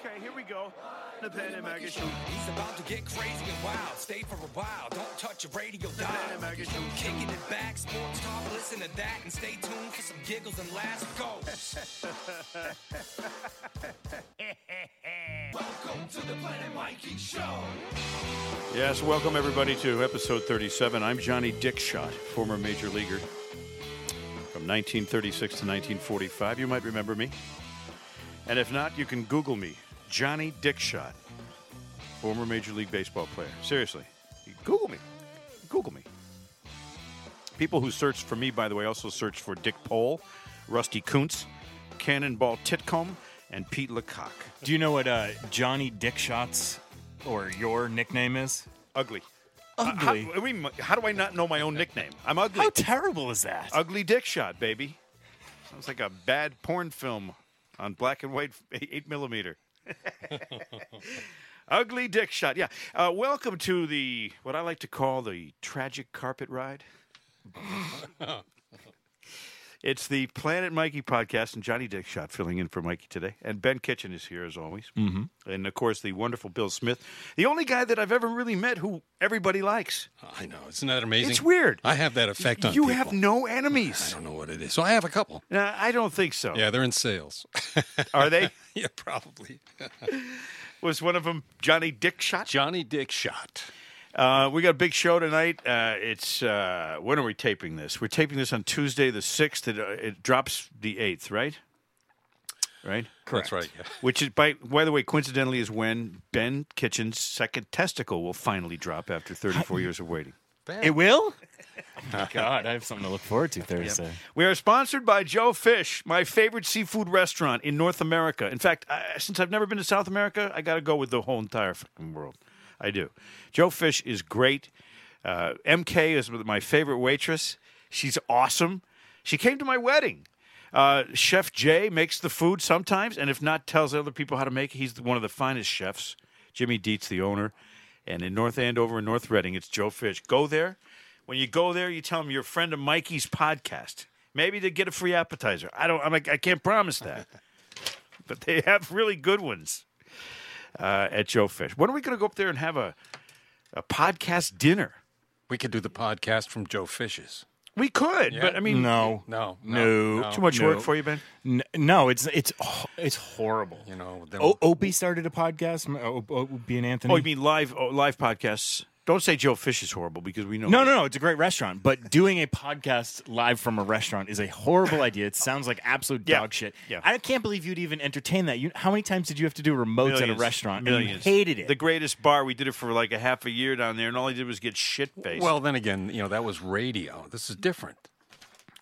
Okay, here we go. The Planet Mikey Show. He's about to get crazy and wild. Stay for a while. Don't touch your radio dial. Planet Mikey Show. Kicking it back, sports talk. Listen to that and stay tuned for some giggles and laughs. Go. Welcome to the Planet Mikey Show. Yes, welcome everybody to episode 37. I'm Johnny Dickshot, former major leaguer from 1936 to 1945. You might remember me. And if not, you can Google me, Johnny Dickshot, former major league baseball player. Seriously, Google me. Google me. People who search for me, by the way, also search for Dick Pole, Rusty Kuntz, Cannonball Titcomb, and Pete LaCock. Do you know what uh, Johnny Dickshots or your nickname is? Ugly. Ugly. How, I mean, how do I not know my own nickname? I'm ugly. How terrible is that? Ugly Dickshot, baby. Sounds like a bad porn film on black and white eight millimeter. Ugly Dickshot. Yeah. Uh, welcome to the what I like to call the tragic carpet ride. it's the Planet Mikey podcast, and Johnny Dickshot filling in for Mikey today, and Ben Kitchen is here as always, mm-hmm. and of course the wonderful Bill Smith, the only guy that I've ever really met who everybody likes. I know. Isn't that amazing? It's weird. I have that effect on you people. have no enemies. I don't know what it is. So I have a couple. No, I don't think so. Yeah, they're in sales. Are they? yeah, probably. Was one of them Johnny Dickshot? Johnny Dickshot. Uh, we got a big show tonight. Uh, it's uh, when are we taping this? We're taping this on Tuesday the sixth. It, uh, it drops the eighth, right? Right. That's right. Yeah. Which is by by the way, coincidentally, is when Ben Kitchen's second testicle will finally drop after 34 years of waiting. it will? Oh, God, I have something to look forward to Thursday. We are sponsored by Joe Fish, my favorite seafood restaurant in North America. In fact, I, since I've never been to South America, I got to go with the whole entire fucking world. I do. Joe Fish is great. Uh, MK is my favorite waitress. She's awesome. She came to my wedding. Uh, Chef Jay makes the food sometimes, and if not, tells other people how to make it. He's one of the finest chefs. Jimmy Dietz, the owner. And in North Andover and North Reading, it's Joe Fish. Go there. When you go there, you tell them you're a friend of Mikey's podcast. Maybe to get a free appetizer. I don't. I'm like, I can't promise that, but they have really good ones uh, at Joe Fish. When are we going to go up there and have a a podcast dinner? We could do the podcast from Joe Fish's. We could, Yeah. but I mean, No. No, No. no, too much No. work for you, Ben. N- no, it's it's it's horrible. You know, O- Opie started a podcast. m- O- Opie and Anthony. Oh, you mean live oh, live podcasts? Don't say Joe Fish is horrible because we know. No, no, no. It's a great restaurant, but doing a podcast live from a restaurant is a horrible idea. It sounds like absolute Yeah. dog shit. Yeah. I can't believe you'd even entertain that. You, how many times did you have to do remotes at a restaurant? Millions. And you hated it. The greatest bar. We did it for like a half a year down there, and all I did was get shit faced. well, then again, you know, that was radio. This is different.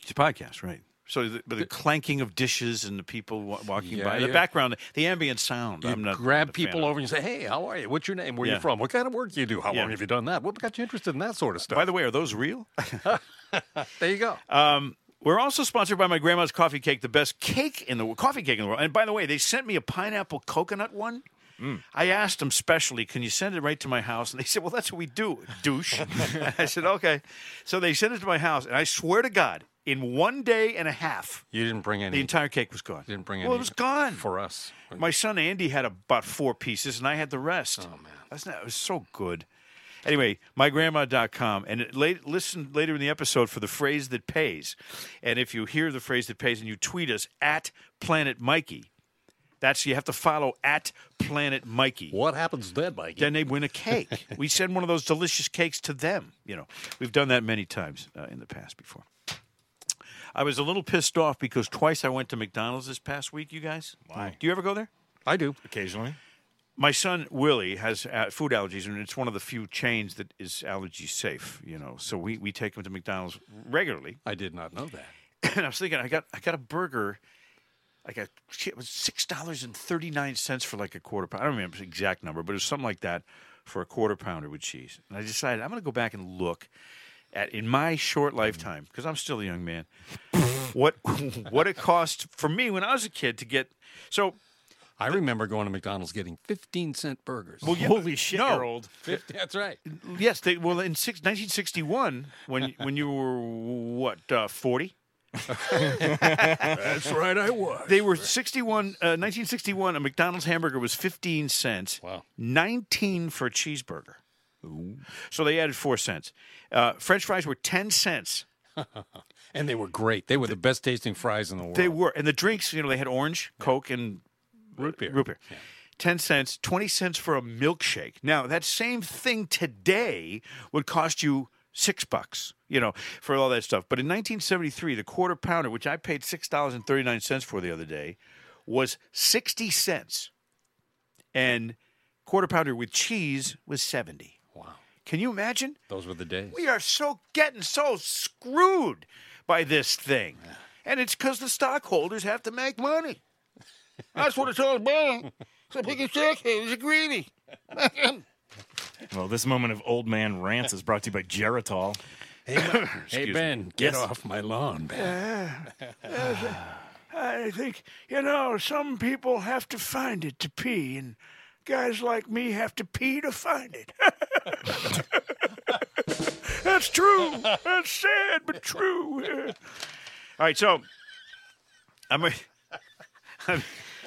it's a podcast, right? So, the, but the clanking of dishes and the people wa- walking Yeah, by, the yeah. background, the ambient sound. You I'm not grab people over and you say, "Hey, how are you? What's your name? Where Yeah. you from? What kind of work do you do? How long have you done that? What got you interested in that sort of stuff?" By the way, are those real? there you go. Um, we're also sponsored by my grandma's coffee cake, the best cake in the coffee cake in the world. And by the way, they sent me a pineapple coconut one. I asked them specially, "Can you send it right to my house?" And they said, "Well, that's what we do, douche." I said, "Okay." So they sent it to my house, and I swear to God, in one day and a half, you didn't bring any. the entire cake was gone. didn't bring any. Well, it was gone. for us. My son Andy had about four pieces, and I had the rest. Oh, man. That's not, it was so good. Anyway, mygrandma.com. And late, listen later in the episode for the phrase that pays. And if you hear the phrase that pays and you tweet us at Planet Mikey, that's you have to follow at Planet Mikey. What happens then, Mike? Then they win a cake. we send one of those delicious cakes to them. You know, we've done that many times uh, in the past before. I was a little pissed off because twice I went to McDonald's this past week. You guys, Why? Do you ever go there? I do. Occasionally. My son Willie has uh, food allergies, and it's one of the few chains that is allergy safe. You know, so we, we take him to McDonald's regularly. I did not know that. and I was thinking, I got I got a burger, like a shit, it was six dollars and thirty nine cents for like a quarter pound. I don't remember the exact number, but it was something like that for a quarter pounder with cheese. And I decided I'm going to go back and look at in my short lifetime because I'm still a young man. what what it cost for me when I was a kid to get so I remember going to McDonald's getting 15 cent burgers. well yeah, Holy shit, no. you're old. 50, that's right. Yes, they well in six, 1961 when when you were what uh, 40 That's right, I was. They were 61, uh, 1961, a McDonald's hamburger was 15 cents. Wow. 19 for a cheeseburger. So they added 4 cents. Uh, French fries were 10 cents. And they were great. They were the best tasting fries in the world. They were. And the drinks, you know, they had orange, Coke, and root beer. root beer. 10 cents, 20 cents for a milkshake. Now, that same thing today would cost you six bucks, you know, for all that stuff. But in 1973, the quarter pounder, which I paid $6.39 for the other day, was 60 cents. And quarter pounder with cheese was 70. Wow. Can you imagine? Those were the days. We are so getting so screwed by this thing. And it's because the stockholders have to make money. That's what it's all about. So big stockholders are greedy. Well, this moment of old man rants is brought to you by Geritol. Hey, Excuse me. Ben, get Yes. off my lawn, Ben. I think, you know, some people have to find it to pee, and guys like me have to pee to find it. That's true. That's sad, but true. All right, so I'm, I'm,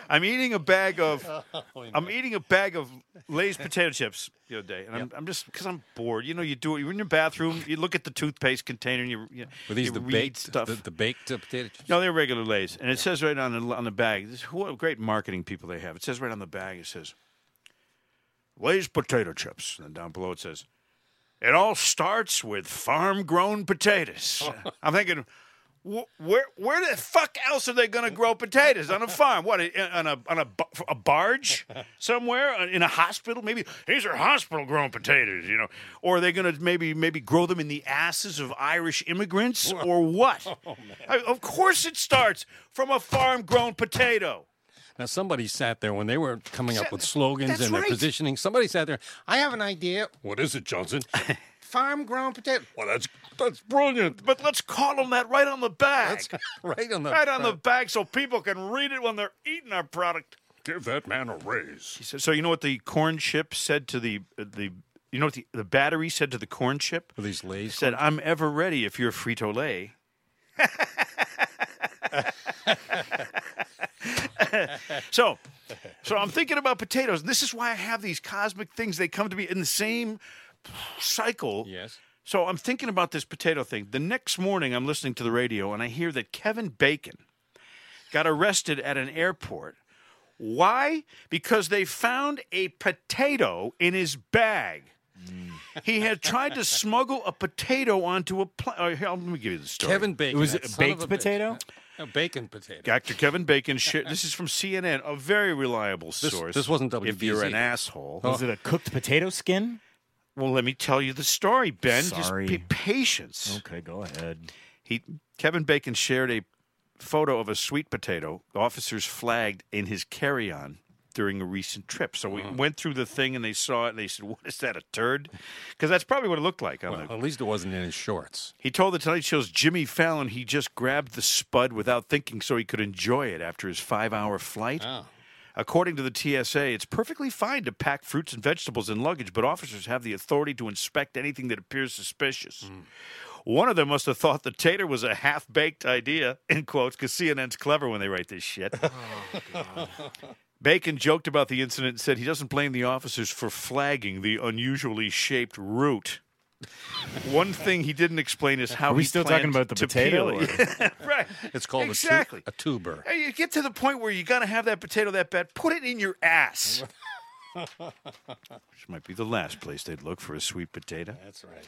I'm eating a bag of I'm eating a bag of Lay's potato chips the other day, and I'm, I'm just because I'm bored. You know, you do it. You're in your bathroom. You look at the toothpaste container, and you, you Were these you the read baked stuff. The, the baked uh, potato chips? No, they're regular Lay's, and it says right on the on the bag. This, what great marketing people they have. It says right on the bag. It says Lay's potato chips, and down below it says it all starts with farm-grown potatoes. I'm thinking. wh- Where where the fuck else are they going to grow potatoes on a farm? What on a on a, a barge somewhere in a hospital? Maybe these are hospital grown potatoes, you know. Or are they going to maybe maybe grow them in the asses of Irish immigrants or what? Oh, I- of course, it starts from a farm grown potato. Now, somebody sat there when they were coming up with slogans that's and their positioning. Somebody sat there. I have an idea. What is it, Johnson? Farm grown potato. Well, that's that's brilliant. But let's call them that right on the bag. That's right on the back. right on the front. bag so people can read it when they're eating our product. Give that man a raise. So, so you know what the corn chip said to the uh, the you know what the, the battery said to the corn chip? Are these Lay's? said, "I'm ever ready if you're Frito Lay." so, so I'm thinking about potatoes. This is why I have these cosmic things. They come to me in the same cycle. Yes. So I'm thinking about this potato thing. The next morning, I'm listening to the radio and I hear that Kevin Bacon got arrested at an airport. Why? Because they found a potato in his bag. He had tried to smuggle a potato onto a plane. Uh, let me give you the story. Kevin Bacon. It was that a baked a bitch. Potato? A bacon potato. Dr. Kevin Bacon. Sh- this is from CNN, a very reliable This- source. this wasn't W. If you're an asshole. Was it a cooked potato skin? Well, let me tell you the story, Ben. Sorry. Just be patience. Okay, go ahead. He Kevin Bacon shared a photo of a sweet potato officers flagged in his carry-on during a recent trip. So we mm. went through the thing and they saw it and they said, "What is that? A turd?" Because that's probably what it looked like. Well, the, at least it wasn't in his shorts. he told the Tonight Show's Jimmy Fallon he just grabbed the spud without thinking so he could enjoy it after his five-hour flight. Oh. According to the TSA, it's perfectly fine to pack fruits and vegetables in luggage, but officers have the authority to inspect anything that appears suspicious. Hmm. One of them must have thought the tater was a half baked idea, in quotes, because CNN's clever when they write this shit. Oh, Bacon joked about the incident and said he doesn't blame the officers for flagging the unusually shaped root. One thing he didn't explain is how Are we he still talking about the potato, peel it. right. It's called exactly. a, tu- a tuber. Hey, you get to the point where you got to have that potato that bad, put it in your ass. Which might be the last place they'd look for a sweet potato. That's right.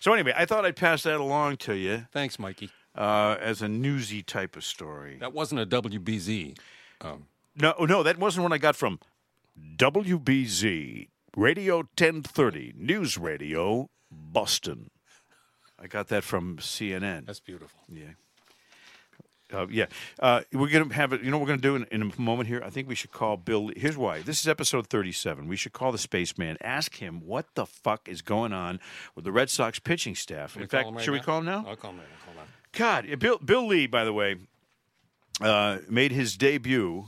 So anyway, I thought I'd pass that along to you Thanks, Mikey. uh, as a newsy type of story. That wasn't a WBZ. No, no, that wasn't one I got from WBZ Radio 1030 News Radio Boston. I got that from CNN. That's beautiful. Yeah. Uh, yeah. Uh, we're going to have it. You know what we're going to do in, in a moment here? I think we should call Bill. Here's why. This is episode 37. We should call the spaceman, ask him what the fuck is going on with the Red Sox pitching staff. In fact, right should we call him now? I'll call him right now. Hold on. God, Bill, Bill Lee, by the way, uh, made his debut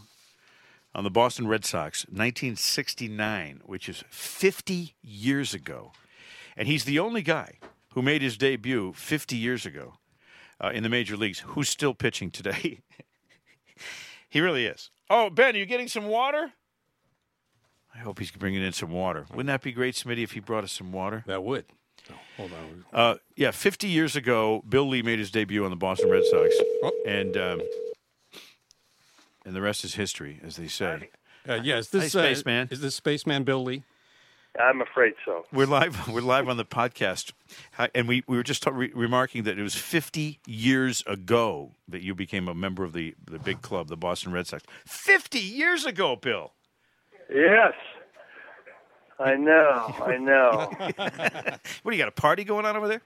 on the Boston Red Sox 1969, which is 50 years ago. And he's the only guy who made his debut 50 years ago. uh, in the major leagues who's still pitching today. he really is. Oh, Ben, are you getting some water? I hope he's bringing in some water. Wouldn't that be great, Smitty, if he brought us some water? That would. Oh, hold on. Uh, yeah, 50 years ago, Bill Lee made his debut on the Boston Red Sox, Oh. and um, and the rest is history, as they say. Uh, yeah, is this Hey, uh, Spaceman. Is this Spaceman Bill Lee? I'm afraid so. We're live. We're live on the podcast, and we, we were just ta- re- remarking that it was 50 years ago that you became a member of the the big club, the Boston Red Sox. 50 years ago, Bill. Yes. I know. I know. What do you got? A party going on over there?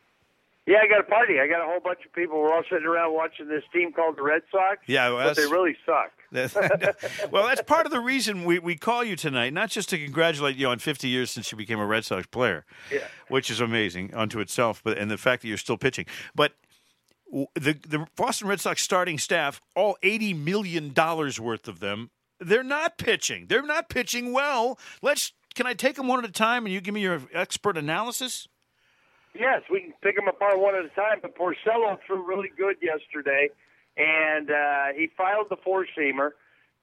Yeah, I got a party. I got a whole bunch of people. We're all sitting around watching this team called the Red Sox. Yeah, well, but they really suck. That's- well, that's part of the reason we, we call you tonight, not just to congratulate you on 50 years since you became a Red Sox player, Yeah. which is amazing unto itself, but and the fact that you're still pitching. But the the Boston Red Sox starting staff, all 80 million dollars worth of them, they're not pitching. They're not pitching well. Let's can I take them one at a time and you give me your expert analysis? Yes, we can pick them apart one at a time. But Porcello threw really good yesterday, and uh, he filed the four seamer.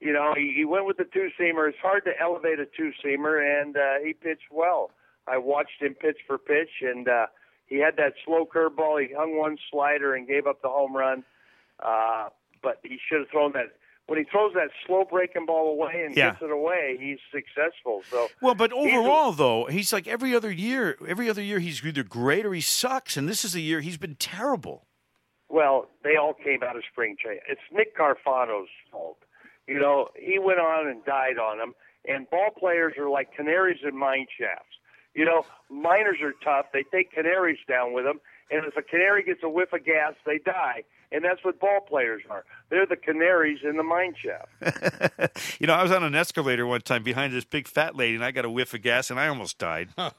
You know, he, he went with the two seamer. It's hard to elevate a two seamer, and uh, he pitched well. I watched him pitch for pitch, and uh, he had that slow curveball. He hung one slider and gave up the home run. Uh, but he should have thrown that. When he throws that slow breaking ball away and Yeah. gets it away, he's successful. So Well, but He's overall, though, he's like every other year. Every other year, he's either great or he sucks, and this is a year he's been terrible. Well, they all came out of spring training. It's Nick Cafardo's fault. You know, he went on and died on them. And ball players are like canaries in mine shafts. You know, miners are tough. They take canaries down with them. And if a canary gets a whiff of gas, they die. And that's what ball players are. They're the canaries in the mine shaft. You know, I was on an escalator one time behind this big fat lady, and I got a whiff of gas, and I almost died. I'm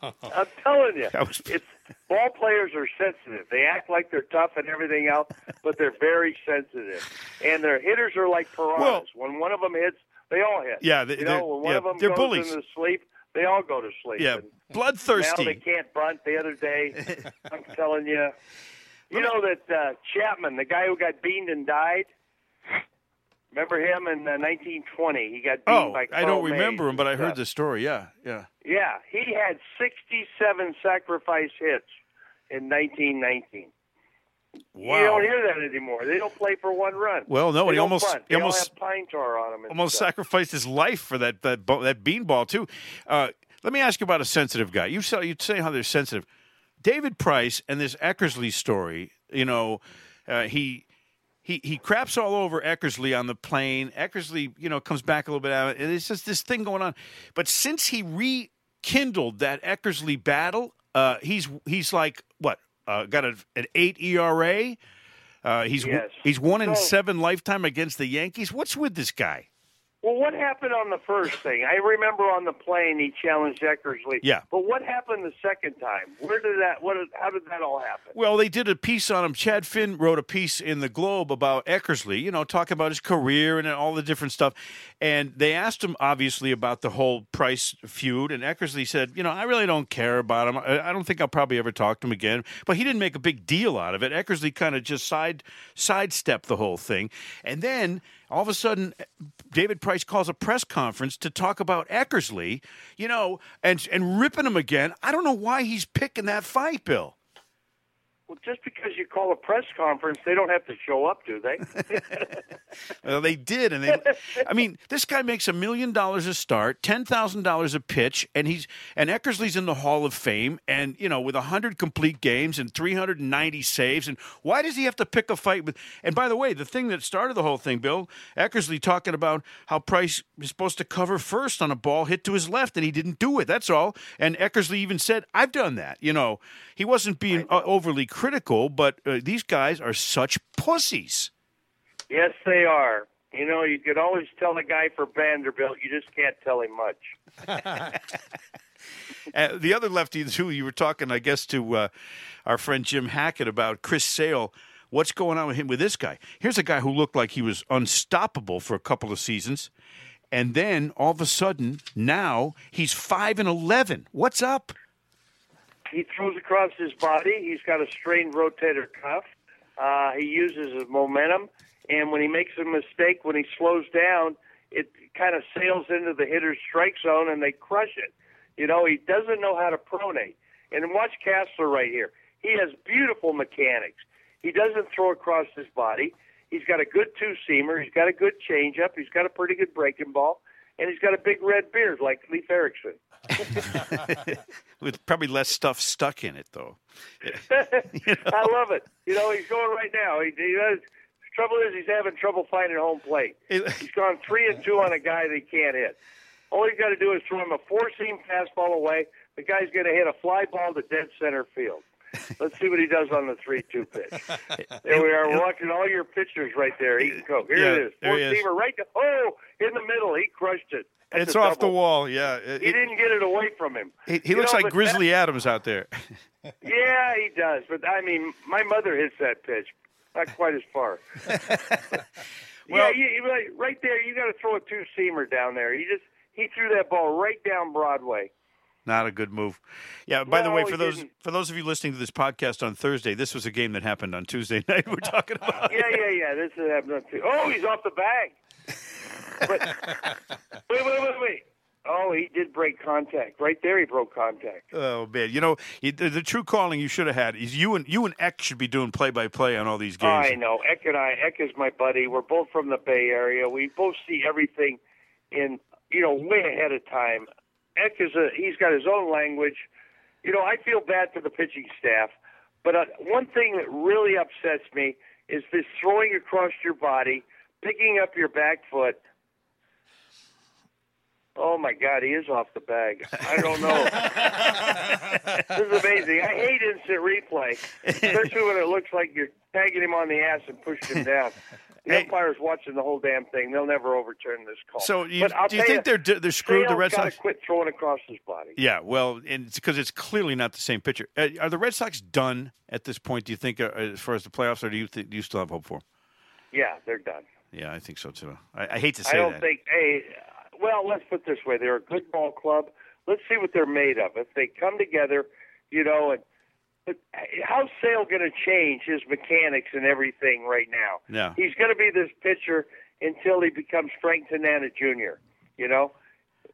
telling you, was- it's ball players are sensitive. They act like they're tough and everything else, but they're very sensitive. And their hitters are like piranhas. Well- when one of them hits, they all hit. Yeah, they- you they're- know, when one yeah, of them they're goes bullies. into sleep, they all go to sleep. Yeah, And Now they can't bunt. The other day, I'm telling you, you know that uh, Chapman, the guy who got beamed and died. Remember him in uh, 1920? He got beamed Oh, by I don't remember him, but I heard stuff. the story. Yeah, yeah. Yeah, he had 67 sacrifice hits in 1919. Wow. You don't hear that anymore. They don't play for one run. Well, no, they he almost- he They almost- have pine tar on. And Almost stuff. sacrificed his life for that that that beanball too. Uh, let me ask you about a sensitive guy. You say you say how they're sensitive. David Price and this Eckersley story. You know, uh, he. He, he craps all over Eckersley on the plane. Eckersley, you know, comes back a little bit out. And it's just this thing going on. But since he rekindled that Eckersley battle, uh, he's he's like what? Uh, got a, an eight ERA. Uh, he's Yes. he's one in So- seven lifetime against the Yankees. What's with this guy? Well, what happened on the first thing? I remember on the plane he challenged Eckersley. Yeah. But what happened the second time? Where did that? What? How did that all happen? Well, they did a piece on him. Chad Finn wrote a piece in the Globe about Eckersley, you know, talking about his career and all the different stuff. And they asked him, obviously, about the whole Price feud. And Eckersley said, you know, I really don't care about him. I I don't think I'll probably ever talk to him again. But he didn't make a big deal out of it. Eckersley kind of just side sidestepped the whole thing. And then all of a sudden, David Price calls a press conference to talk about Eckersley, you know, and and ripping him again. I don't know why he's picking that fight, Bill. Well, just because you call a press conference, they don't have to show up, do they? Well, they did, and they. I mean, this guy makes a million dollars a start, ten thousand dollars a pitch, and he's and Eckersley's in the Hall of Fame, and you know, with hundred complete games and three hundred and ninety saves, and why does he have to pick a fight with? And by the way, the thing that started the whole thing, Bill Eckersley talking about how Price was supposed to cover first on a ball hit to his left, and he didn't do it. That's all. And Eckersley even said, "I've done that." You know, he wasn't being overly critical, but uh, these guys are such pussies. yes, they are. You know, you could always tell a guy for Vanderbilt. You just can't tell him much. Uh, the other lefty who you were talking, I guess, to uh, our friend Jim Hackett about Chris Sale. What's going on with him with this guy? Here's a guy who looked like he was unstoppable for a couple of seasons, and then all of a sudden now he's five and eleven. What's up? He throws across his body. He's got a strained rotator cuff. Uh, he uses his momentum, and when he makes a mistake, when he slows down, it kind of sails into the hitter's strike zone, and they crush it. You know, he doesn't know how to pronate. And watch Cashner right here. He has beautiful mechanics. He doesn't throw across his body. He's got a good two seamer. He's got a good changeup. He's got a pretty good breaking ball, and he's got a big red beard like Leif Erikson. With probably less stuff stuck in it, though. I love it. You know, he's going right now. He, he does. The trouble is, he's having trouble finding home plate. He's gone three and two on a guy that he can't hit. All he's got to do is throw him a four seam fastball away. The guy's going to hit a fly ball to dead center field. Let's see what he does on the three-two pitch. There we are. Watching all your pitchers right there eating coke. Here Yeah, it is. four seamer right. To, oh, in the middle. He crushed it. That's it's off the wall. Yeah, It- He it- didn't get it away from him. he, he looks know, like Grizzly Adams out there. Yeah, he does. But I mean, my mother hits that pitch, not quite as far. Well- yeah, you, right- right there, you got to throw a two seamer down there. He just he threw that ball right down Broadway. Not a good move. Yeah. By the way, for those didn't. for those of you listening to this podcast on Thursday, this was a game that happened on Tuesday night. We're talking about. Yeah, yeah, yeah. This is happening too. Oh, he's off the bag. But wait, wait, wait, wait. Oh, he did break contact. Right there, he broke contact. Oh man, you know the, the true calling you should have had is you and you and Eck should be doing play by play on all these games. I know. Eck and I. Eck is my buddy. We're both from the Bay Area. We both see everything in you know way ahead of time. Eck is a he's got his own language. You know, I feel bad for the pitching staff, but uh, one thing that really upsets me is this throwing across your body, picking up your back foot. Oh my God, he is off the bag. I don't know. this is amazing. I hate instant replay, especially when it looks like you're tagging him on the ass and pushing him down. The Hey. umpire's watching the whole damn thing. They'll never overturn this call. So you, do you think they're they're screwed? The Red Sox. quit throwing across his body. Yeah, well, and because it's clearly not the same pitcher. Uh, are the Red Sox done at this point? Do you think, uh, as far as the playoffs, or do you think, do you still have hope for? 'em? Yeah, they're done. Yeah, I think so too. I, I hate to say I don't that. think. Hey, well, let's put it this way: they're a good ball club. Let's see what they're made of. If they come together, you know, and how's Sale going to change his mechanics and everything right now? Yeah. he's going to be this pitcher until he becomes Frank Tanana Jr. You know,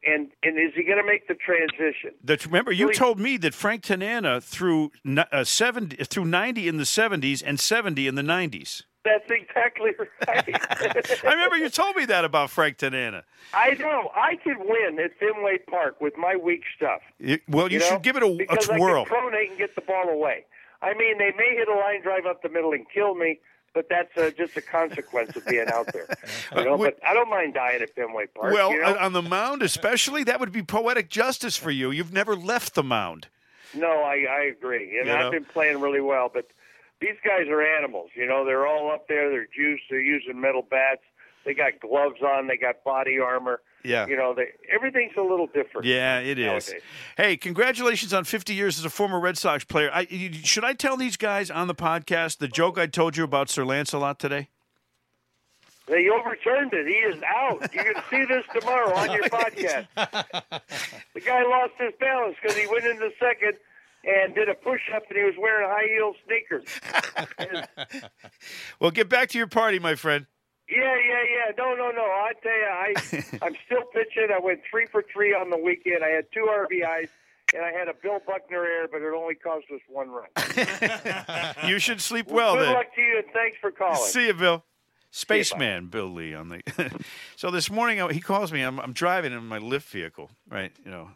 and and is he going to make the transition? That remember, you told me that Frank Tanana threw uh, seventy through ninety in the seventies and seventy in the nineties. That's exactly right. I remember you told me that about Frank Tanana. I know I could win at Fenway Park with my weak stuff. It- well, you, know? should give it a, a because twirl. I can pronate and get the ball away. I mean, they may hit a line drive up the middle and kill me, but that's uh, just a consequence of being out there. You know, Uh, but I don't mind dying at Fenway Park. well, you know? on- on the mound especially, that would be poetic justice for you. You've never left the mound. no, I, I agree, and You know? I've been playing really well. But these guys are animals. You know, they're all up there. They're juiced. They're using metal bats. They got gloves on. They got body armor. Yeah. You know, they, everything's a little different. Yeah, it is. Nowadays. Hey, congratulations on 50 years as a former Red Sox player. I, you- should I tell these guys on the podcast the joke I told you about Sir Lancelot today? They overturned it. He is out. You can see this tomorrow on your oh, podcast. the guy lost his balance because he went into second and did a push-up, and he was wearing high heel sneakers. Well, get back to your party, my friend. Yeah, yeah, yeah. No, no, no. I tell you, I I'm still pitching. I went three for three on the weekend. I had two RBIs. And I had a Bill Buckner error, but it only cost us one run. You should sleep well Good then. luck to you, and thanks for calling. See you, Bill. Spaceman Bill Lee on the. so this morning uh, he calls me. I'm, I'm driving in my Lyft vehicle, right? You know,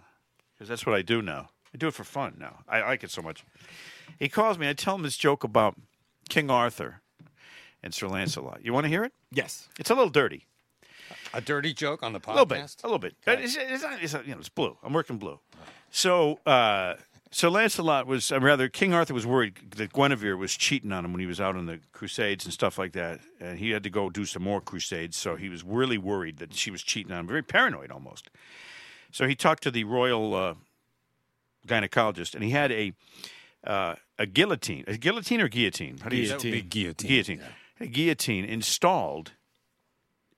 because that's what I do now. I do it for fun now. I like it so much. He calls me. I tell him this joke about King Arthur and Sir Lancelot. You want to hear it? Yes. It's a little dirty. A dirty joke on the podcast. A little bit. A little bit. But It's, it's, not, it's not- you know, it's blue. I'm working blue. So, uh, so Lancelot was, rather, King Arthur was worried that Guinevere was cheating on him when he was out on the Crusades and stuff like that, and he had to go do some more Crusades. So he was really worried that she was cheating on him, very paranoid almost. So he talked to the royal uh, gynecologist, and he had a uh, a guillotine, a guillotine or guillotine? How do you That would be guillotine. guillotine, a guillotine installed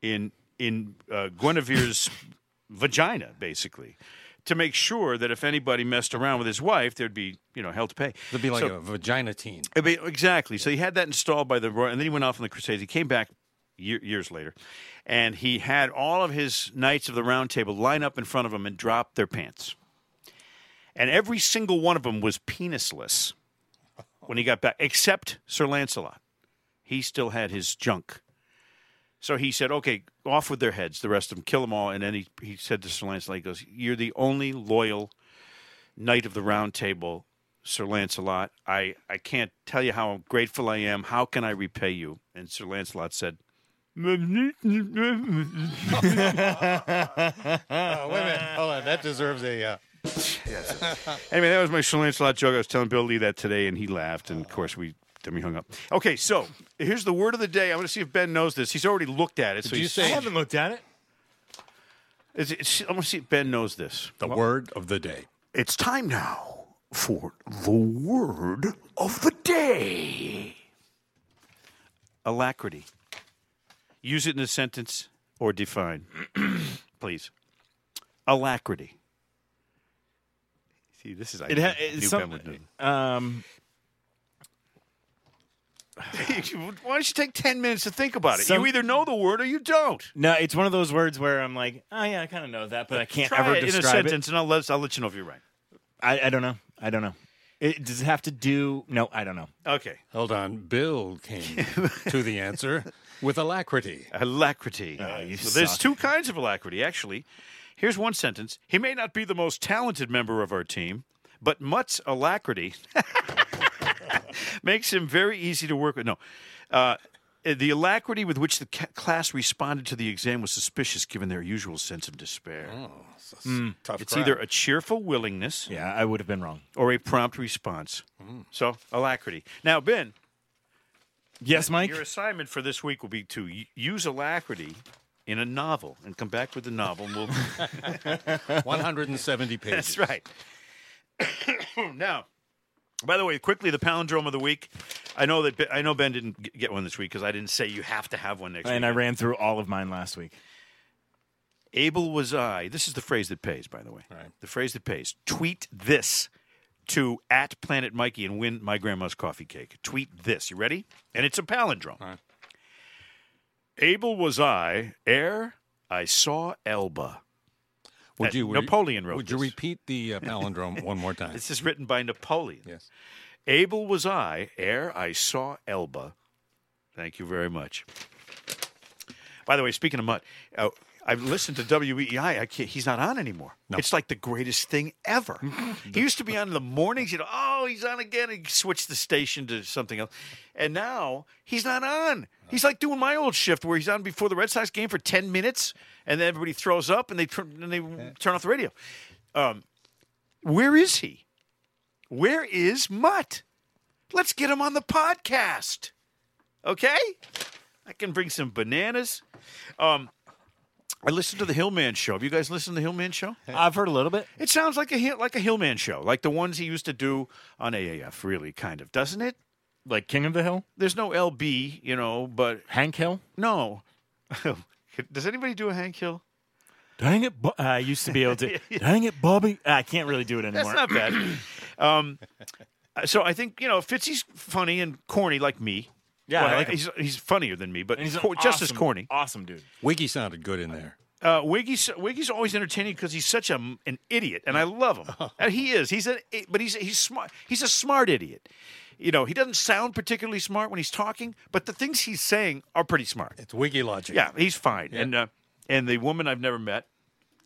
in in uh, Guinevere's vagina, basically, to make sure that if anybody messed around with his wife, there'd be you know hell to pay. It'd be like So- a vagina teen. I mean, exactly. So he had that installed by the Royal, and then he went off on the Crusades. He came back year, years later, and he had all of his knights of the Round Table line up in front of him and drop their pants, and every single one of them was penisless when he got back, except Sir Lancelot. He still had his junk. So he said, "Okay, off with their heads. The rest of them, kill them all." And then he he said to Sir Lancelot, "He goes, you're the only loyal knight of the Round Table, Sir Lancelot. I I can't tell you how grateful I am. How can I repay you?" And Sir Lancelot said, Oh, wait a minute. Hold on. That deserves a. Uh, Anyway, that was my Sir Lancelot joke. I was telling Bill Lee that today, and he laughed. And of course, we then we hung up. Okay, so here's the word of the day. I'm going to see if Ben knows this. He's already looked at it. So you he's, say- I haven't looked at it. It's- it's- I'm going to see if Ben knows this. the word of the day. It's time now for the word of the day. Alacrity. Use it in a sentence or define, please. Alacrity. See, this is I It ha- knew it's Ben some, would know. um, Why don't you take ten minutes to think about it? Some- you either know the word or you don't. no, it's one of those words where I'm like, oh yeah, I kind of know that, but I can't Try ever it in a describe sentence, and I'll let I'll let you know if you're right. I, I don't know. I don't know. It, does it have to do? No, I don't know. Okay, Hold on. Bill came to the answer with alacrity. alacrity. you So there's suck. two kinds of alacrity, actually. Here's one sentence. He may not be the most talented member of our team, but Mutt's alacrity makes him very easy to work with. No. Uh, the alacrity with which the ca- class responded to the exam was suspicious given their usual sense of despair. Tough It's crowd. either a cheerful willingness Yeah, I would have been wrong. or a prompt response. So, alacrity. Now, Ben, Yes, Mike. your assignment for this week will be to use alacrity in a novel and come back with the novel. And we'll 170 pages. That's right. now, by the way, quickly the palindrome of the week. I know that Ben- I know Ben didn't get one this week because I didn't say you have to have one next week. and. I ran through all of mine last week. Able was I. This is the phrase that pays, by the way. Right. The phrase that pays. Tweet this to at Planet Mikey and win my grandma's coffee cake. Tweet this. You ready? And it's a palindrome. right. Able was I ere I saw Elba. Would you Napoleon wrote Would you this. repeat the uh, palindrome one more time? This is written by Napoleon. yes. Able was I ere I saw Elba. Thank you very much. By the way, speaking of Mutt, uh, I've listened to WEEI. I can't, he's not on anymore. It's like the greatest thing ever. he used to be on in the mornings. You know, oh, he's on again. He switched the station to something else, and now he's not on. He's like doing my old shift where he's on before the Red Sox game for ten minutes, and then everybody throws up and they turn and they turn off the radio. Um, where is he? Where is Mutt? Let's get him on the podcast. Okay? I can bring some bananas. Um, I listened to the Hillman show. Have you guys listened to the Hillman show? I've heard a little bit. It sounds like a like a Hillman show, like the ones he used to do on AAF, really, kind of, doesn't it? Like King of the Hill, There's no LB, you know, but Hank Hill. no. Does anybody do a Hank Hill? Dang it! Bo- I used to be able to. Dang it, Bobby! I can't really do it anymore. That's not bad. um, so I think you know Fitzy's funny and corny like me. Yeah, I like him. he's he's funnier than me, but he's an cor- just as corny. Awesome dude. Wiggy sounded good in there. Uh, Wiggy's Wiggy's always entertaining because he's such a an idiot, and I love him. and he is. He's a but he's he's smart. He's a smart idiot. You know, he doesn't sound particularly smart when he's talking, but the things he's saying are pretty smart. It's Wiggy logic. Yeah, he's fine. And uh, and the woman I've never met,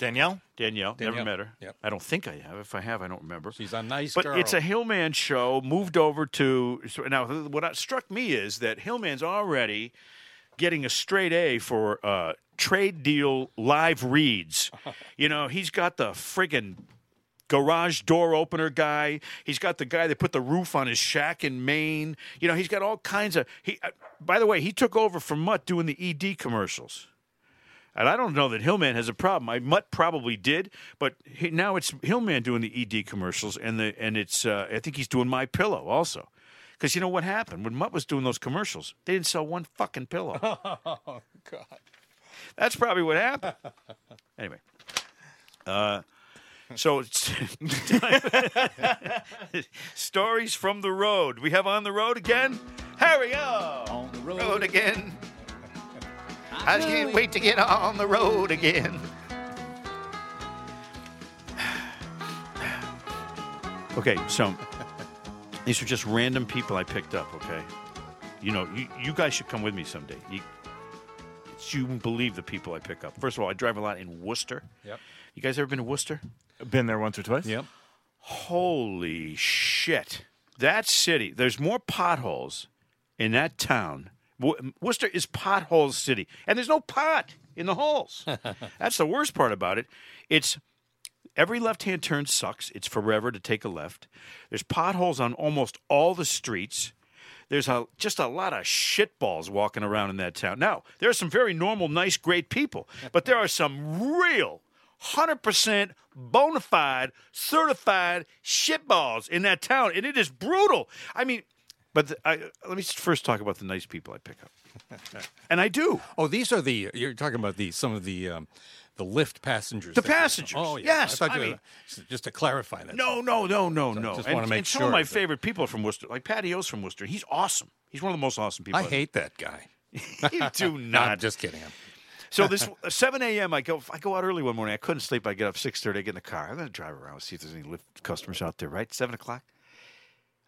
Danielle. Danielle, never Danielle. met her. Yep. I don't think I have. If I have, I don't remember. She's a nice But girl. it's a Hillman show. Moved over to so now. What struck me is that Hillman's already getting a straight A for uh, trade deal live reads. you know, he's got the friggin' garage door opener guy. He's got the guy that put the roof on his shack in Maine. You know, he's got all kinds of. He, uh, by the way, he took over from Mutt doing the ED commercials. And I don't know that Hillman has a problem. I Mutt probably did, but he, now it's Hillman doing the ED commercials, and the and it's uh, I think he's doing my pillow also. Because you know what happened when Mutt was doing those commercials, they didn't sell one fucking pillow. oh God. That's probably what happened. Anyway, uh, So it's stories from the road. We have on the road again. Harry, oh, On the road. road again. I can't wait to get on the road again. Okay, so these are just random people I picked up. Okay, you know, you, you guys should come with me someday. You, it's, you wouldn't believe the people I pick up. First of all, I drive a lot in Worcester. Yep. You guys ever been to Worcester? Been there once or twice. Yep. Holy shit. That city, there's more potholes in that town. Wo- Worcester is potholes city, and there's no pot in the holes. That's the worst part about it. It's every left-hand turn sucks. It's forever to take a left. There's potholes on almost all the streets. There's a just a lot of shitballs walking around in that town. Now, there are some very normal, nice, great people, but there are some real 100% bona fide, certified shitballs in that town, and it is brutal. I mean, but the, I, let me first talk about the nice people I pick up. and I do. Oh, these are the you're talking about the some of the um, the Lyft passengers. The passengers, Oh, yeah. yes, I I mean- just to clarify that. No, no, no, no, no. just and, wanna make and some of my that- favorite people are from Worcester, like Patty O's from Worcester. He's awesome. He's one of the most awesome people. I I've- hate that guy. you do No, not. I'm just kidding. So this uh, 7 a.m. I go I go out early one morning. I couldn't sleep. I get up 6:30. I get in the car. I'm gonna drive around see if there's any Lyft customers out there. Right, seven o'clock.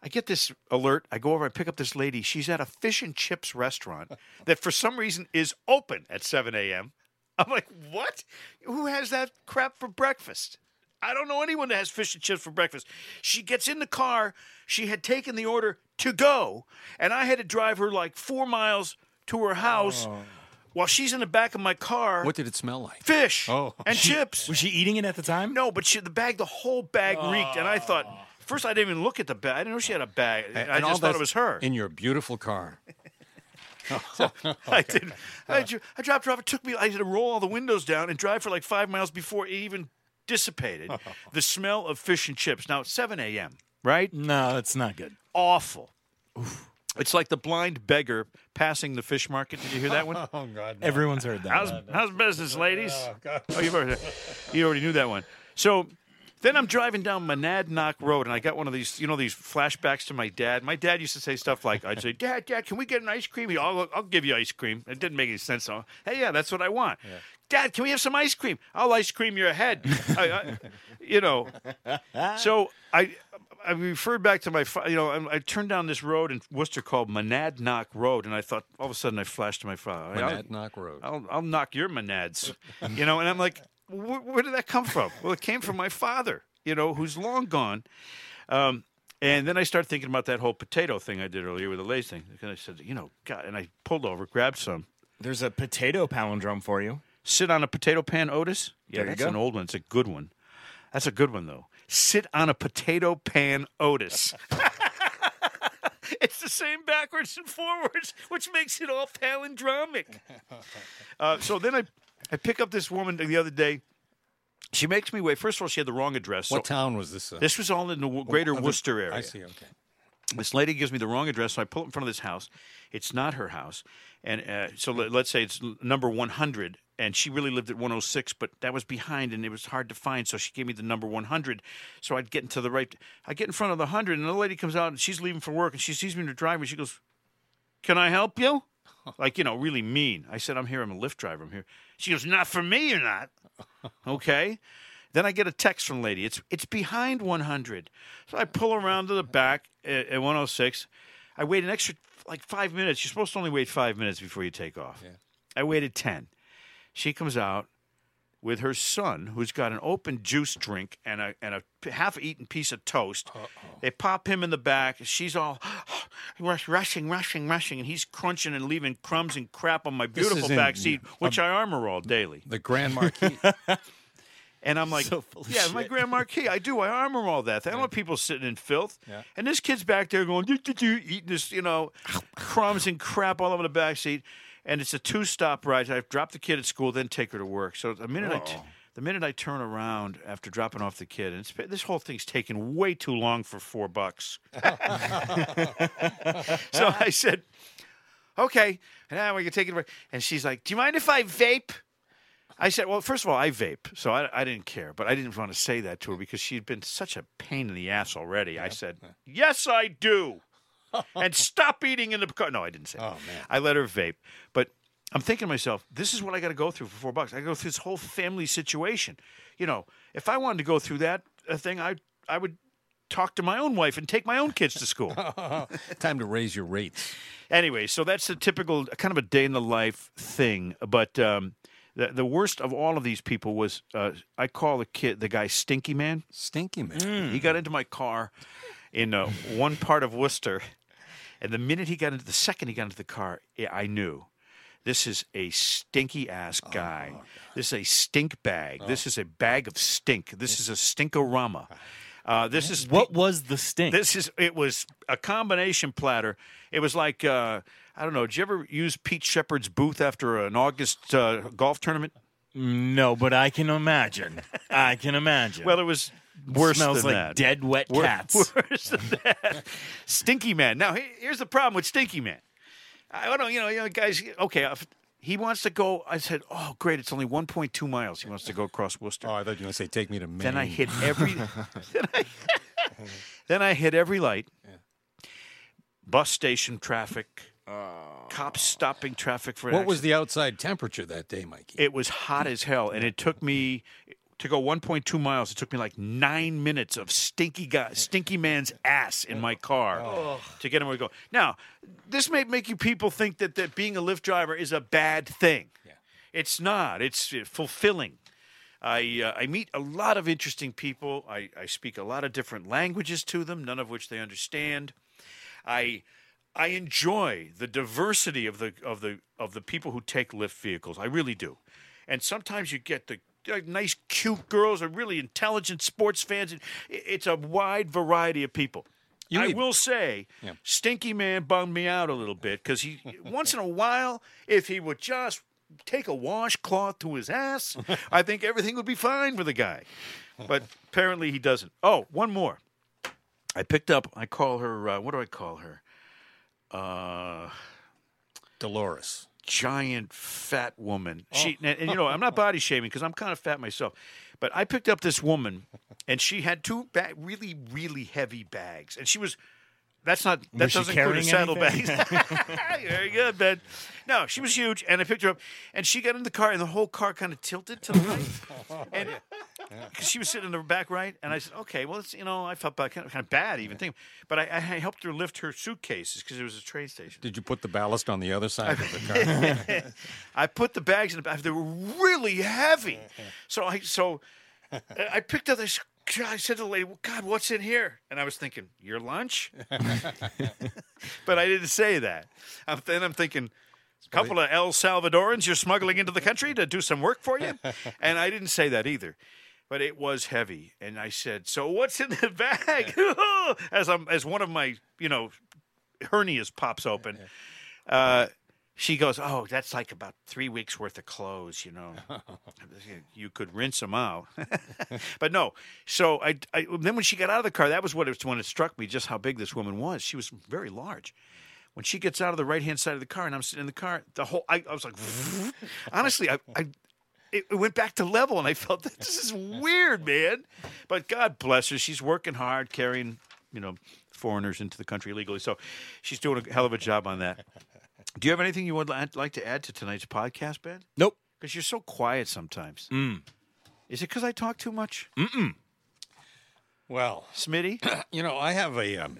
I get this alert. I go over. I pick up this lady. She's at a fish and chips restaurant that for some reason is open at 7 a.m. I'm like, what? Who has that crap for breakfast? I don't know anyone that has fish and chips for breakfast. She gets in the car. She had taken the order to go, and I had to drive her like four miles to her house oh. while she's in the back of my car. What did it smell like? Fish Oh. and chips. Was she eating it at the time? No, but she, the bag, the whole bag reeked, and I thought first I didn't even look at the bag. I didn't know she had a bag. I And all just thought it was her. in your beautiful car. I did. I, uh. dro- I dropped her off. It took me. I had to roll all the windows down and drive for like five miles before it even dissipated. the smell of fish and chips. Now it's seven a.m. Right? No, that's not good. Awful. It's like the blind beggar passing the fish market. Did you hear that one? Oh God! Everyone's heard that. How's, how's business, ladies? Oh, oh, you've already, you already knew that one. So then I'm driving down Monadnock Road, and I got one of these, you know, these flashbacks to my dad. My dad used to say stuff like, I'd say, Dad, Dad, can we get an ice cream? He'd, I'll, I'll give you ice cream. It didn't make any sense. So, hey, yeah, that's what I want. Dad, can we have some ice cream? I'll ice cream your head. I, I, you know, so I I referred back to my, fa- you know, I, I turned down this road in Worcester called Monadnock Road, and I thought all of a sudden I flashed to my father. I'll- Monadnock Road. I'll, I'll knock your monads, you know. And I'm like, where, where did that come from? Well, it came from my father, you know, who's long gone. Um, and then I started thinking about that whole potato thing I did earlier with the Lay's thing. And I said, you know, God, and I pulled over, grabbed some, There's a potato palindrome for you. sit on a potato pan, Otis. Yeah, There you that's an old one. It's a good one. That's a good one, though. Sit on a potato pan, Otis. it's the same backwards and forwards, which makes it all palindromic. Uh, so then I, I pick up this woman the other day. She makes me wait. First of all, she had the wrong address. What so town was this? Uh, this was all in the greater Worcester area. I see. Okay. This lady gives me the wrong address, so I pull up in front of this house. It's not her house, and uh, so let, let's say it's number one hundred, and she really lived at one hundred six, but that was behind, and it was hard to find. So she gave me the number one hundred. So I'd get into the right. I get in front of the hundred, and the lady comes out, and she's leaving for work, and she sees me in the driveway. She goes, "Can I help you?" Like you know, really mean. I said, "I'm here. I'm a Lyft driver. I'm here." She goes, "Not for me. You're not." Okay. Then I get a text from the lady. It's it's behind 100. So I pull around to the back at, at 106. I wait an extra like five minutes. You're supposed to only wait five minutes before you take off. I waited 10. She comes out with her son, who's got an open juice drink and a and a half-eaten piece of toast. They pop him in the back. She's all rushing, rushing, rushing, and he's crunching and leaving crumbs and crap on my beautiful back seat, which I armor all daily. The Grand Marquis. And I'm like, So yeah, my. Grand Marquis. I do. I armor all that. I don't want people sitting in filth. Yeah. And this kid's back there going, eating this, you know, crumbs and crap all over the back seat. And it's a two-stop ride. I drop the kid at school, then take her to work. So the minute I, t- oh. the minute I turn around after dropping off the kid, and it's, this whole thing's taken way too long for four bucks. so I said, okay, And now we can take it. away. And she's like, do you mind if I vape? I said, well, first of all, I vape, so I, I didn't care, but I didn't want to say that to her because she'd been such a pain in the ass already. I said, yes, I do. And stop eating in the car. No, I didn't say that. Oh, man. I let her vape. But I'm thinking to myself, this is what I got to go through for four bucks. I go through this whole family situation. You know, if I wanted to go through that uh, thing, I, I would talk to my own wife and take my own kids to school. Time to raise your rates. anyway, so that's a typical kind of a day in the life thing. But um, the the worst of all of these people was uh, I call the kid the guy Stinky Man. Stinky man. He got into my car in uh, one part of Worcester, and the minute he got into the second he got into the car, I- I knew. This is a stinky ass guy. this is a stink bag. This is a bag of stink. This is a stinkorama. Uh, this is What was the stink? this is it was a combination platter. It was like uh, I don't know. Did you ever use Pete Shepard's booth after an August uh, golf tournament? no, but I can imagine. I can imagine. Well, it was worse smells than like that. dead wet Wor- cats. Worse than that. Stinky Man. Now here's the problem with Stinky Man. I don't know. You know, you know, guys. Okay, he wants to go. I said, "Oh, great! It's only 1.2 miles. He wants to go across Worcester." Oh, I thought you were going to say, take me to Maine. Then I hit every. then, I, then I hit every light. Bus station traffic. Oh. Cops stopping traffic for. an What was the outside temperature that day, Mikey? It was hot as hell, and it took me to go 1.2 miles. It took me like nine minutes of stinky guy, stinky man's ass in my car to get him where we go. Now, this may make you people think that, that being a Lyft driver is a bad thing. Yeah. It's not. It's uh, fulfilling. I uh, I meet a lot of interesting people. I, I speak a lot of different languages to them, none of which they understand. I I enjoy the diversity of the of the of the people who take Lyft vehicles. I really do. And sometimes you get the nice, cute girls or really intelligent sports fans. It- It's a wide variety of people. You I will say, Yeah. Stinky Man bummed me out a little bit because he once in a while, if he would just take a washcloth to his ass, I think everything would be fine with the guy. But apparently he doesn't. Oh, one more. I picked up. I call her. Uh, what do I call her? Uh, Dolores. Giant fat woman. Oh. She and, and, you know I'm not body shaming because I'm kind of fat myself, but I picked up this woman and she had two ba- really really heavy bags and she was. That's not. That Was doesn't include saddlebags. Very good, Ben. No, she was huge, and I picked her up, and she got in the car, and the whole car kind of tilted to the right, and because she was sitting in the back right, and I said, "Okay, well, it's you know, I felt bad, kind of, kind of bad, even thinking, but I, I helped her lift her suitcases because it was a train station. Did you put the ballast on the other side of the car? I put the bags in the back. They were really heavy. So I so I picked up this. I said to the lady, "God, what's in here?" And I was thinking, "Your lunch," but I didn't say that. I'm, then I'm thinking. A couple of El Salvadorans you're smuggling into the country to do some work for you, and I didn't say that either, but it was heavy. And I said, "So what's in the bag?" as I'm as one of my you know hernias pops open, uh, she goes, "Oh, that's like about three weeks worth of clothes, you know. you could rinse them out." but no. So I, I then when she got out of the car, that was what it when it struck me just how big this woman was. She was very large. When she gets out of the right hand side of the car, and I'm sitting in the car, the whole I, I was like, honestly, I. I it it went back to level, and I felt that this is weird, man. But God bless her; she's working hard, carrying you know foreigners into the country illegally. So she's doing a hell of a job on that. Do you have anything you would like to add to tonight's podcast, Ben? nope. Because you're so quiet sometimes. Mm. Is it because I talk too much, well, Smitty? you know, I have a, um,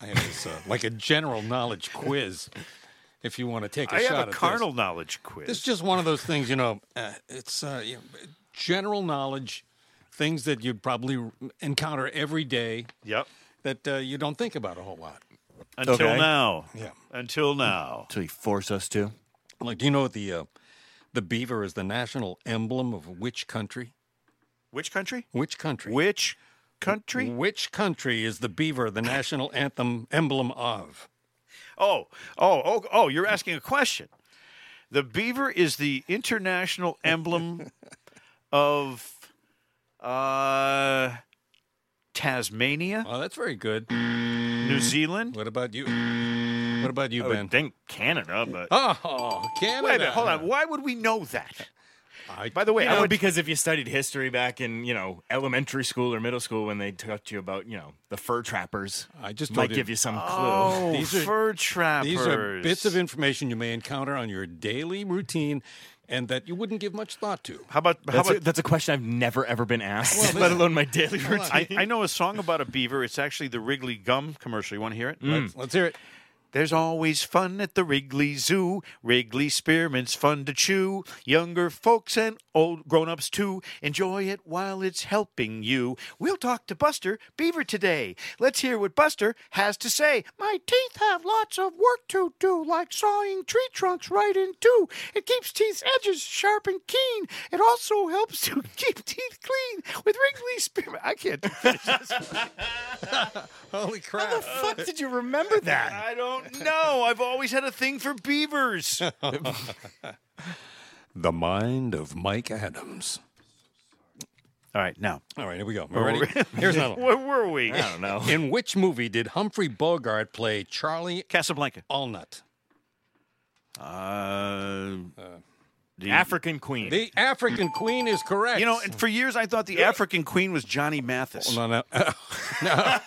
I have this uh, like a general knowledge quiz. If you want to take a I shot have at a this. carnal knowledge quiz. This is just one of those things, you know. Uh, it's uh, you know, general knowledge, things that you'd probably encounter every day yep. that uh, you don't think about a whole lot. Until Okay. now. Yeah. Until now. So you force us to. Like, do you know what the uh, the beaver is the national emblem of which country? Which country? Which country? Which country? Which country is the beaver the national anthem emblem of? Oh, oh, oh, oh! You're asking a question. The beaver is the international emblem of uh, Tasmania, Oh, that's very good. New hmm. Zealand. What about you? What about you, I Ben? would think Canada, but Oh, Canada. wait a minute, hold on. Why would we know that? I- By the way, You I know, would because if you studied history back in you know elementary school or middle school when they taught you about you know the fur trappers, I just might you- give you some oh, clue. Oh, These are- fur trappers. These are bits of information you may encounter on your daily routine and that you wouldn't give much thought to. How about how That's, about a, that's a question I've never ever been asked, Well, let alone my daily routine. I, I know a song about a beaver. It's actually the Wrigley gum commercial. You want to hear it? Mm. Let's, let's hear it. There's always fun at the Wrigley Zoo. Wrigley spearmint's fun to chew. Younger folks and old grown-ups too enjoy it while it's helping you. We'll talk to Buster Beaver today. Let's hear what Buster has to say. My teeth have lots of work to do, like sawing tree trunks right in two. It keeps teeth edges sharp and keen. It also helps to keep teeth clean with Wrigley spearmint. I can't. Finish this Holy crap. How the fuck did you remember that? I don't know. I've always had a thing for beavers. The mind of Mike Adams. All right, now. All right, here we go. We're ready? Here's another one. Where were we? I don't know. In which movie did Humphrey Bogart play Charlie Casablanca. Allnut? Uh, the, African Queen. The African Queen is correct. You know, and for years I thought the African queen was Johnny Mathis. no, no, no.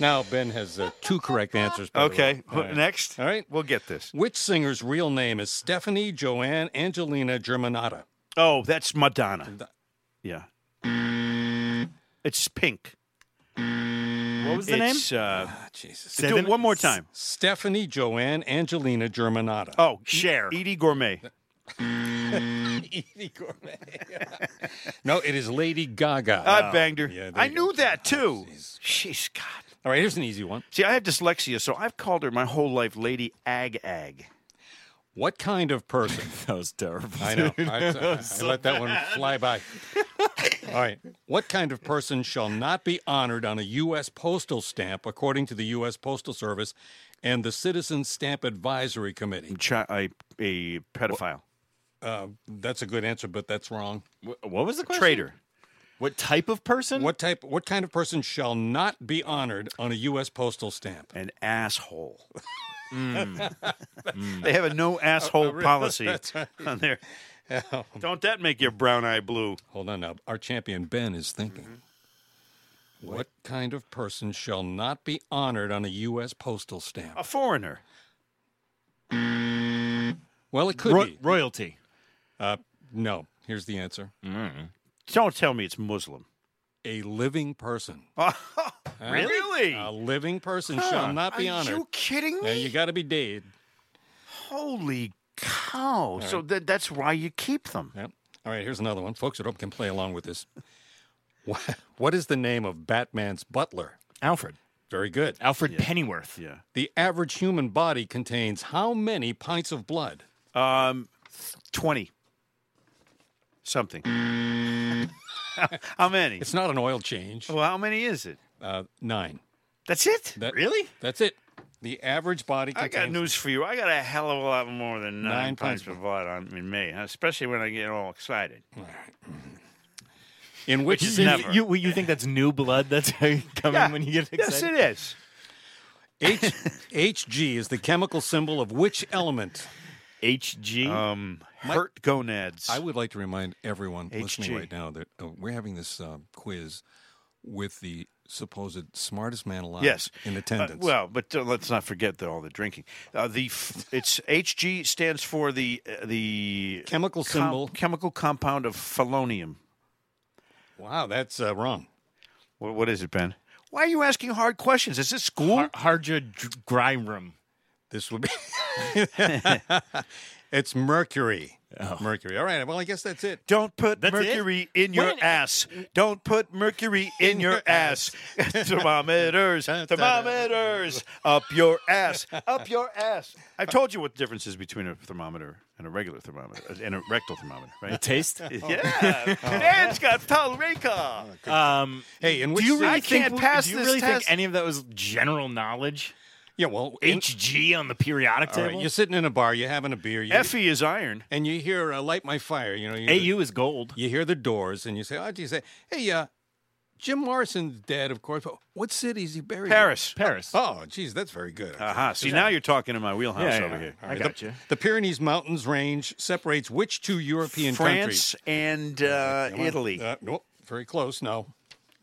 Now Ben has uh, two correct answers. by the way. Okay, All right. next. All right. We'll get this. Which singer's real name is Stefani Joanne Angelina Germanotta? Oh, that's Madonna. Yeah. It's Pink. what was the name? It's, uh, Ah, Jesus. do it one more time. Stefani Joanne Angelina Germanotta. Oh, Cher. Eydie Gormé. Eydie Gormé. no, it is Lady Gaga. I banged her. Yeah, I you go. knew that too. She's God. All right, here's an easy one. See, I have dyslexia, so I've called her my whole life Lady Ag Ag. What kind of person? That was terrible. I know. I, I let that one fly by. All right. What kind of person shall not be honored on a U.S. postal stamp according to the U.S. Postal Service and the Citizen Stamp Advisory Committee? Chi- a, a pedophile. Uh, that's a good answer, but that's wrong. What was the question? Traitor. What type of person? What type? What kind of person shall not be honored on a U.S. postal stamp? An asshole. Hmm. Hmm. They have a no asshole policy right. on there. Don't that make your brown eye blue? Hold on now. Our champion Ben is thinking. Mm-hmm. What kind of person shall not be honored on a U.S. postal stamp? A foreigner. Well, it could Ro- be. royalty. Uh, no. Here's the answer: mm. Don't tell me it's Muslim. a living person. Really? A living person shall not be Are honored. Are you kidding Now, me? you got to be dead. Holy cow! So that, that's why you keep them. Yep. All right, here's another one. Folks at home can play along with this. What, what is the name of Batman's butler? Alfred. Very good. Alfred Pennyworth. Yeah. The average human body contains how many pints of blood? Um, twenty. Something. how many? It's not an oil change. Well, how many is it? Uh, nine. That's it. That- Really? That's it. The average body I got news for you. I got a hell of a lot more than nine, Nine pints pints of blood on in me, especially when I get all excited. In which is You, Never. you, you think that's new blood that's coming when you get excited? Yes, it is. H, Hg is the chemical symbol of which element? HG. Um, hurt gonads. I would like to remind everyone listening right now that uh, we're having this uh, quiz with the supposed smartest man alive Yes. in Uh, attendance. well, but uh, let's not forget the, all the drinking. Uh, the f- it's HG stands for the uh, the Chemical com- symbol. chemical compound of phelonium. wow, that's uh, wrong. What, what is it, Ben? Why are you asking hard questions? Is this school? Har- Harja Dr- Gryrum. This would be. it's mercury. Oh. Mercury. All right. Well, I guess that's it. Don't put That's it? mercury in your When- ass. Don't put mercury in your ass. thermometers, thermometers, up your ass, up your ass. I've told you what the difference is between a thermometer and a regular thermometer, uh, and a rectal thermometer, The right? taste? yeah, Dan's got Palreka. Um, Hey, in which do you city- really I think, can't pass do you really test. think any of that was general knowledge? Yeah, well, HG on the periodic all right, table? you're sitting in a bar, you're having a beer, you, Effie is iron. and you hear uh, "Light My Fire." You know, you, AU is gold. you hear the doors, and you say, "Oh, do you say, hey, uh, Jim Morrison's dead, of course. But what city is he buried? in? Paris. Paris. Oh, geez, that's very good. Aha. See, now you're talking in my wheelhouse Yeah, yeah, over yeah. here. I got you. The Pyrenees Mountains range separates which two European France countries? France and uh, Come on. Italy. Uh, nope, very close. No,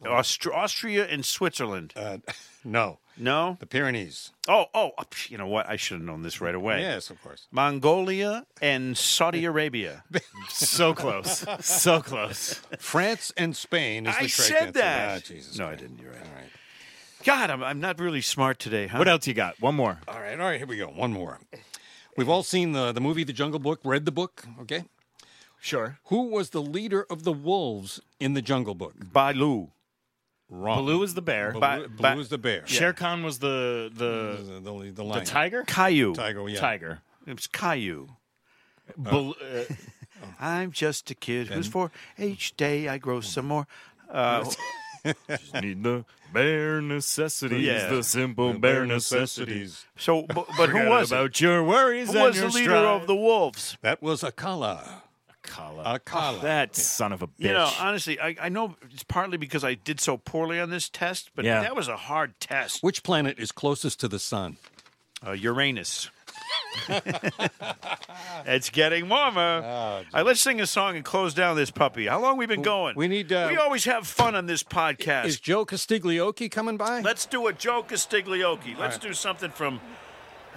Aust- Austria and Switzerland. uh, no. no? The Pyrenees. Oh, oh, uh, you know what? I should have known this right away. Yes, of course. Mongolia and Saudi Arabia. So close. so close. France and Spain is the I correct said that. Ah, Jesus. no, I didn't. You're right. All right. God, I'm, I'm not really smart today, huh? What else you got? One more. All right, all right, here we go. One more. We've all seen the, the movie The Jungle Book, read the book, okay? Sure. Who was the leader of the wolves in the Jungle Book? Baloo. Wrong. Baloo is the bear. Blue, Ba- Blue ba- is the bear. Shere Khan was the the The, the, the the lion. tiger. Caillou. Tiger, yeah. Tiger. It's Caillou. Bal- uh, I'm just a kid who's for each day I grow some more. Uh, just need the bare necessities. Yeah. The simple The bare bare necessities. so, but, but who Forget was about it? your worries Who and was the your leader strife. of the wolves? That was Akela. Kala. Akela. That son of a bitch. You know, honestly, I, I know it's partly because I did so poorly on this test, but Yeah. that was a hard test. Which planet is closest to the sun? Uh, Uranus. it's getting warmer. All right, let's sing a song and close down this puppy. How long we been going? we need, uh, we always have fun on this podcast. Is Joe Castiglione coming by? Let's do a Joe Castiglione. Let's do something from,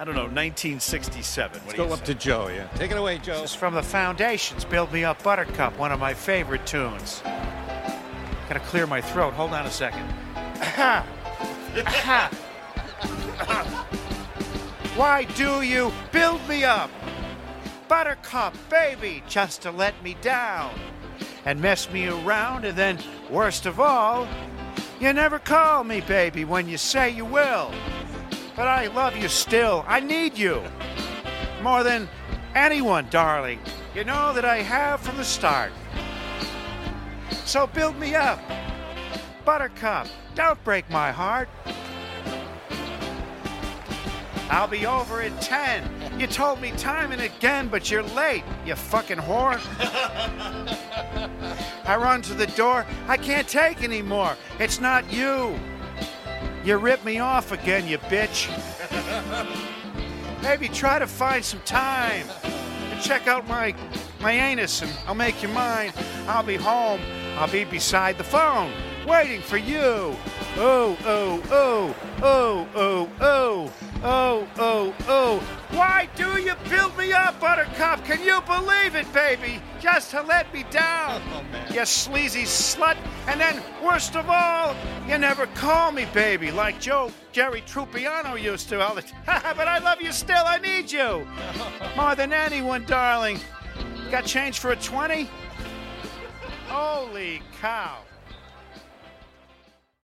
I don't know, 1967. What do Go up to Joe, yeah. Take it away, Joe. It's from the Foundations, Build Me Up Buttercup, one of my favorite tunes. Gotta clear my throat. Hold on a second. Why do you build me up? Buttercup, baby, just to let me down and mess me around, and then, worst of all, you never call me, baby, when you say you will. But I love you still. I need you more than anyone, darling. You know that I have from the start. So build me up. Buttercup, don't break my heart. I'll be over in 10. You told me time and again, but you're late, you fucking whore. I run to the door. I can't take anymore. It's not you. You ripped me off again, you bitch. Maybe try to find some time and check out my my anus and I'll make you mine. I'll be home. I'll be beside the phone, waiting for you. Oh, oh, oh, oh, oh, oh, oh, oh, oh. Why do you build me up, Buttercup? Can you believe it, baby? Just to let me down. Oh, you sleazy slut. And then, worst of all, you never call me baby like Joe Jerry Trupiano used to all the time. but I love you still. I need you. More than anyone, darling. Got change for a 20? Holy cow.